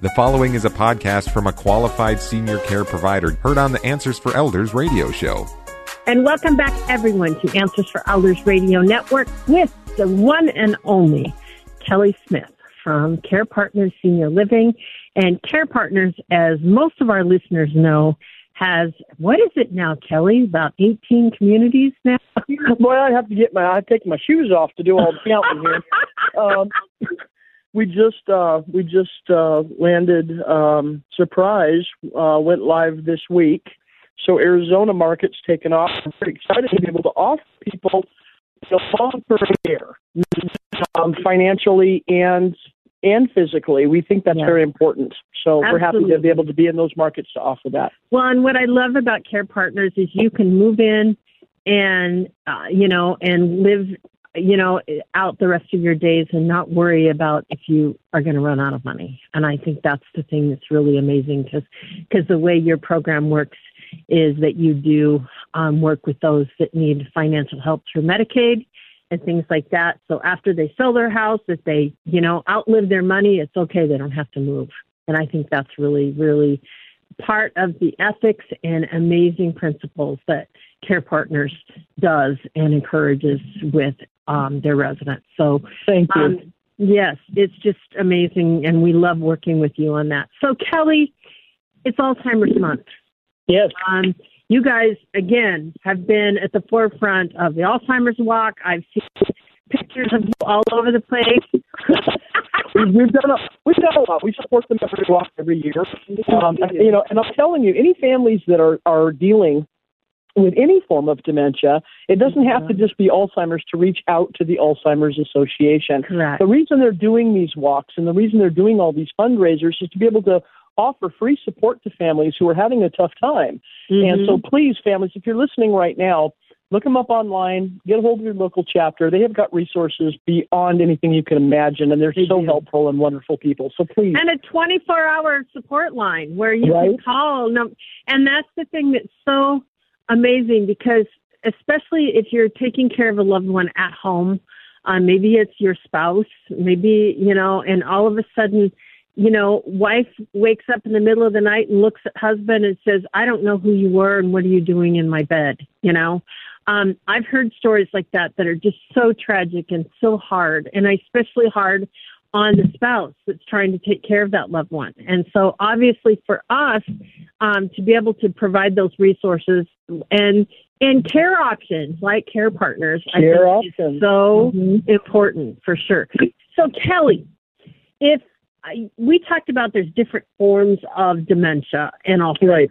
The following is a podcast from a qualified senior care provider heard on the Answers for Elders radio show. And welcome back, everyone, to Answers for Elders Radio Network with the one and only Kelly Smith from Care Partners Senior Living. And Care Partners, as most of our listeners know, has what is it now, Kelly? About 18 communities now. Boy, I have to get my I take my shoes off to do all the counting here. Um, we just uh, we just uh, landed. Um, surprise uh, went live this week, so Arizona market's taken off. I'm very excited to be able to offer people long term care, um, financially and and physically. We think that's Yeah. very important. So we're happy to be able to be in those markets to offer that. Well, and what I love about Care Partners is you can move in and, uh, you know, and live, you know, out the rest of your days and not worry about if you are going to run out of money. And I think that's the thing that's really amazing because because the way your program works is that you do um, work with those that need financial help through Medicaid and things like that. So after they sell their house, if they, you know, outlive their money, it's okay. They don't have to move. And I think that's really, really part of the ethics and amazing principles that Care Partners does and encourages with um, their residents. So, Thank you. um, yes, it's just amazing, and we love working with you on that. So, Kelly, it's Alzheimer's Month. yes. Um, you guys, again, have been at the forefront of the Alzheimer's Walk. I've seen pictures of you all over the place. We've, done a we've done a lot. We support them every walk every year. Um, and, you know, and I'm telling you, any families that are are dealing with any form of dementia, it doesn't have to mm-hmm. just be Alzheimer's to reach out to the Alzheimer's Association. Correct. The reason they're doing these walks and the reason they're doing all these fundraisers is to be able to offer free support to families who are having a tough time. And so, mm-hmm. please, families, if you're listening right now, look them up online, get a hold of your local chapter. They have got resources beyond anything you can imagine, and they're They so do. helpful and wonderful people. So, please. and a 24 hour support line where you can call. And that's the thing that's so amazing because, especially if you're taking care of a loved one at home, uh, maybe it's your spouse, maybe, you know, and all of a sudden, you know, wife wakes up in the middle of the night and looks at husband and says, I don't know who you were and what are you doing in my bed, you know? Um, I've heard stories like that that are just so tragic and so hard, and especially hard on the spouse that's trying to take care of that loved one. And so, obviously, for us um, to be able to provide those resources and and care options like care partners, Care I think options. is so Mhm. important for sure. So, Kelly, if I, we talked about there's different forms of dementia and all Right.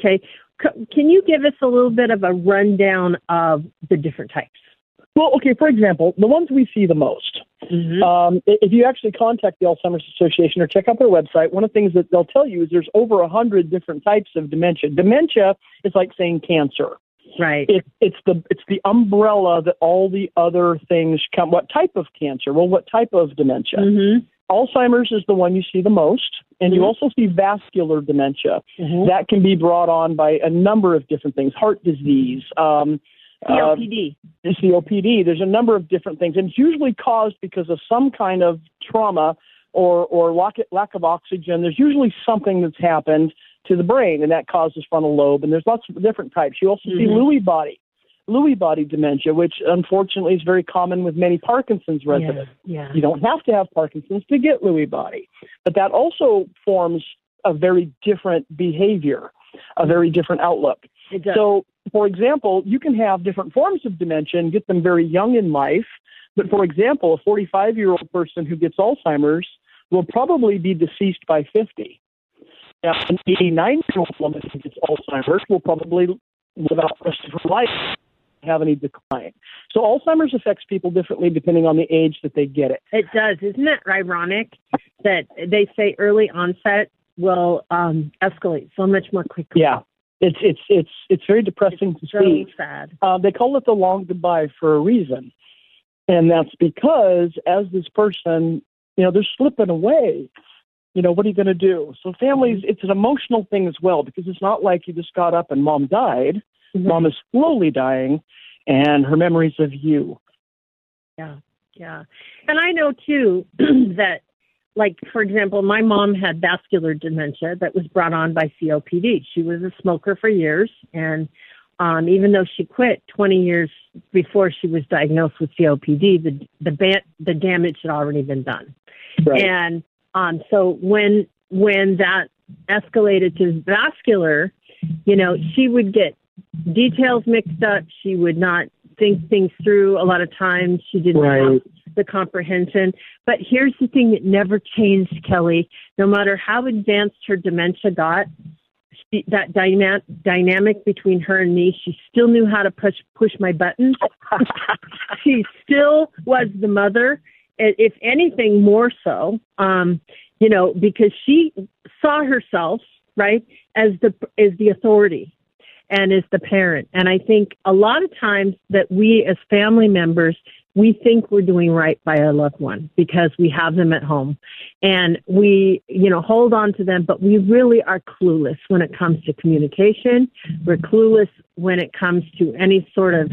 Okay, C- can you give us a little bit of a rundown of the different types? Well, okay, for example, the ones we see the most. Mm-hmm. Um, if you actually contact the Alzheimer's Association or check out their website, one of the things that they'll tell you is there's over a hundred different types of dementia. Dementia is like saying cancer. Right. It, it's the it's the umbrella that all the other things come. What type of cancer? Well, what type of dementia? Mm-hmm. Alzheimer's is the one you see the most, and you Mhm. also see vascular dementia. Mm-hmm. That can be brought on by a number of different things: heart disease, um, uh, COPD. COPD. There's a number of different things, and it's usually caused because of some kind of trauma or or lack lack of oxygen. There's usually something that's happened to the brain, and that causes frontal lobe. And there's lots of different types. You also see Mhm. Lewy body, Lewy body dementia, which unfortunately is very common with many Parkinson's residents. Yeah. You don't have to have Parkinson's to get Lewy body, but that also forms a very different behavior, a very different outlook. It does. So, for example, you can have different forms of dementia and get them very young in life. But for example, a 45 year old person who gets Alzheimer's will probably be deceased by 50. Now, an 89 year old woman who gets Alzheimer's will probably live out the rest of her life, have any decline. So, Alzheimer's affects people differently depending on the age that they get it. It does. Isn't it ironic that they say early onset will um, escalate so much more quickly? Yeah, it's it's it's it's very depressing to So see. sad. Uh, they call it the long goodbye for a reason. And that's because as this person, you know, they're slipping away. You know, what are you going to do? So families, it's an emotional thing as well because it's not like you just got up and mom died. Mom is slowly dying and her memories of you. Yeah, yeah. And I know too that like for example, my mom had vascular dementia that was brought on by COPD. She was a smoker for years, and um, even though she quit 20 years before she was diagnosed with COPD, the the ba- the damage had already been done. Right. And um, so when when that escalated to vascular, you know, she would get details mixed up. She would not think things through. A lot of times, she didn't Right. have the comprehension. But here's the thing that never changed, Kelly. No matter how advanced her dementia got, she, that dyna- dynamic between her and me, she still knew how to push push my buttons. she still was the mother, if anything more so. Um, you know, because she saw herself right as the as the authority and as the parent. And I think a lot of times that we as family members we think we're doing right by our loved one because we have them at home and we you know hold on to them but we really are clueless when it comes to communication we're clueless when it comes to any sort of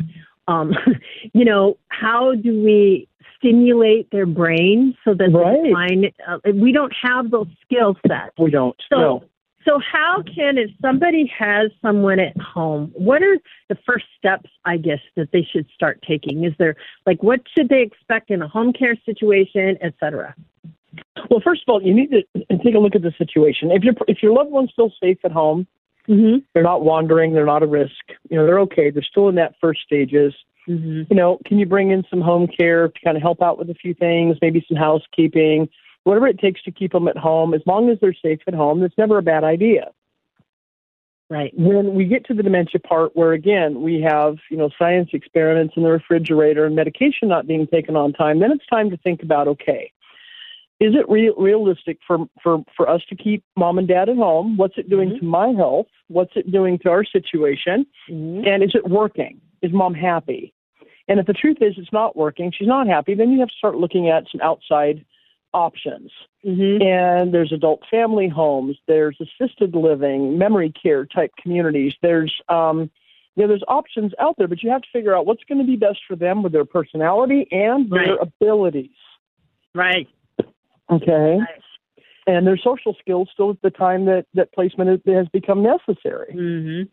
um you know how do we stimulate their brain so that Right. they find uh, we don't have those skill sets We don't. so, no. So how can if somebody has someone at home, what are the first steps, I guess, that they should start taking? Is there like what should they expect in a home care situation, et cetera? Well, first of all, you need to take a look at the situation. If your if your loved one's still safe at home, Mm-hmm. they're not wandering, they're not a risk. You know, they're okay. They're still in that first stages. Mm-hmm. You know, can you bring in some home care to kind of help out with a few things, maybe some housekeeping, whatever it takes to keep them at home. As long as they're safe at home, that's never a bad idea. Right. when we get to the dementia part where again we have you know science experiments in the refrigerator and medication not being taken on time then it's time to think about okay is it re- realistic for, for, for us to keep mom and dad at home what's it doing Mhm. to my health what's it doing to our situation Mm-hmm. and is it working is mom happy and if the truth is it's not working she's not happy then you have to start looking at some outside options Mm-hmm. and there's adult family homes, there's assisted living, memory care type communities. There's um, you know, there's options out there, but you have to figure out what's going to be best for them with their personality and their abilities. Right. Okay, Right. and their social skills still at the time that that placement has, become necessary. hmm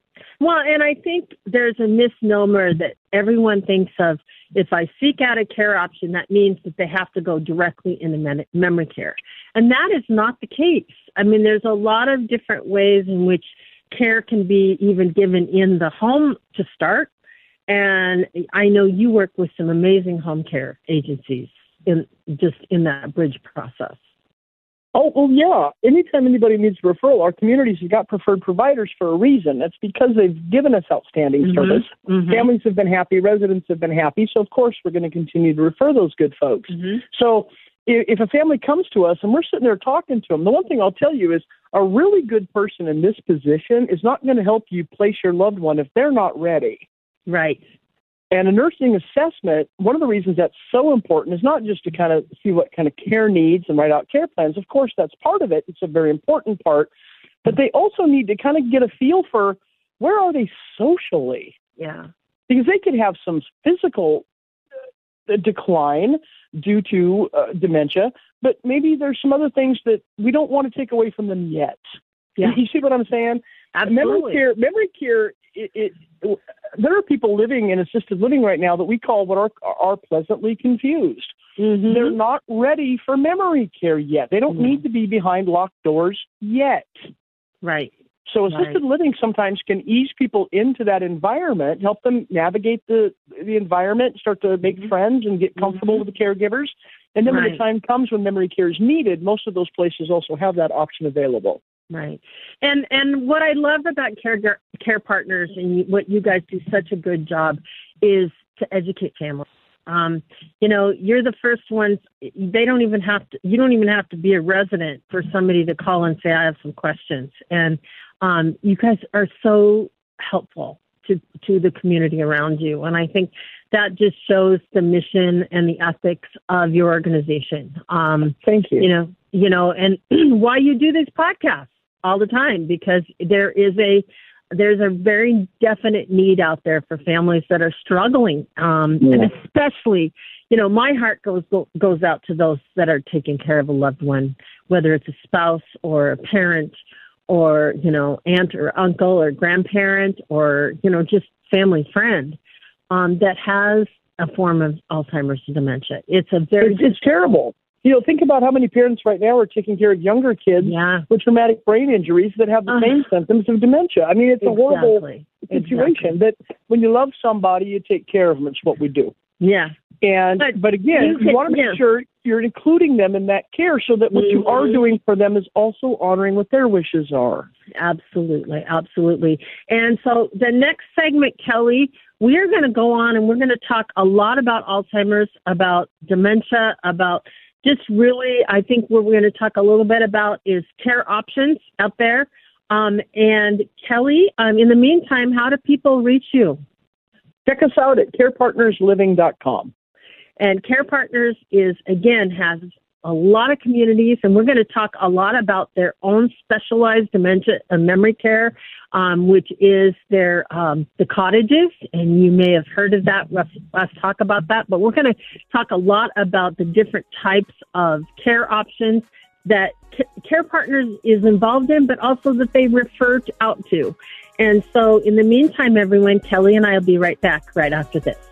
Well, and I think there's a misnomer that everyone thinks of. If I seek out a care option, that means that they have to go directly into memory care, and that is not the case. I mean, there's a lot of different ways in which care can be even given in the home to start. And I know you work with some amazing home care agencies in just in that bridge process. Oh well, yeah. Anytime anybody needs a referral, our communities have got preferred providers for a reason. That's because they've given us outstanding Mhm. service. Mhm. Families have been happy, residents have been happy, so of course we're going to continue to refer those good folks. Mhm. So if, if a family comes to us and we're sitting there talking to them, the one thing I'll tell you is a really good person in this position is not going to help you place your loved one if they're not ready. Right. And a nursing assessment, one of the reasons that's so important is not just to kind of see what kind of care needs and write out care plans. Of course, that's part of it. It's a very important part. But they also need to kind of get a feel for where are they socially? Yeah. because they could have some physical uh, decline due to uh, dementia, but maybe there's some other things that we don't want to take away from them yet. Yeah. You see what I'm saying? Absolutely. Memory care, memory care. It, it, there are people living in assisted living right now that we call what are are pleasantly confused. Mhm. They're not ready for memory care yet. They don't No. need to be behind locked doors yet. Right. So assisted living sometimes can ease people into that environment, help them navigate the the environment, start to make Mhm. friends and get comfortable Mhm. with the caregivers. And then when the time comes when memory care is needed, most of those places also have that option available. Right. And and what I love about care care partners and what you guys do such a good job is to educate families. Um, you know, you're the first ones. They don't even have to. You don't even have to be a resident for somebody to call and say, "I have some questions." And um, you guys are so helpful to to the community around you. And I think that just shows the mission and the ethics of your organization. Um, Thank you. you know you know and why you do these podcasts all the time because there is a there's a very definite need out there for families that are struggling um Yeah. and especially you know, my heart goes go, goes out to those that are taking care of a loved one, whether it's a spouse or a parent or you know aunt or uncle or grandparent or you know just family friend um, that has a form of Alzheimer's dementia. It's a very it's, it's terrible. You know, think about how many parents right now are taking care of younger kids yeah. with traumatic brain injuries that have the uh, same symptoms of dementia. I mean, it's exactly. a horrible situation. Exactly. But when you love somebody, you take care of them. It's what we do. Yeah. And but, but again, you, you want to make yeah. sure you're including them in that care so that what mm-hmm. you are doing for them is also honoring what their wishes are. Absolutely, absolutely. And so the next segment, Kelly, we are going to go on and we're going to talk a lot about Alzheimer's, about dementia, about just really, I think what we're going to talk a little bit about is care options out there. Um, and Kelly, um, in the meantime, how do people reach you? Check us out at carepartnersliving.com. And Care Partners is, again, has a lot of communities, and we're going to talk a lot about their own specialized dementia and memory care, um, which is their um, the cottages, and you may have heard of that. Let's, let's talk about that. But we're going to talk a lot about the different types of care options that Care Partners is involved in, but also that they refer out to. And so, in the meantime, everyone, Kelly and I will be right back right after this.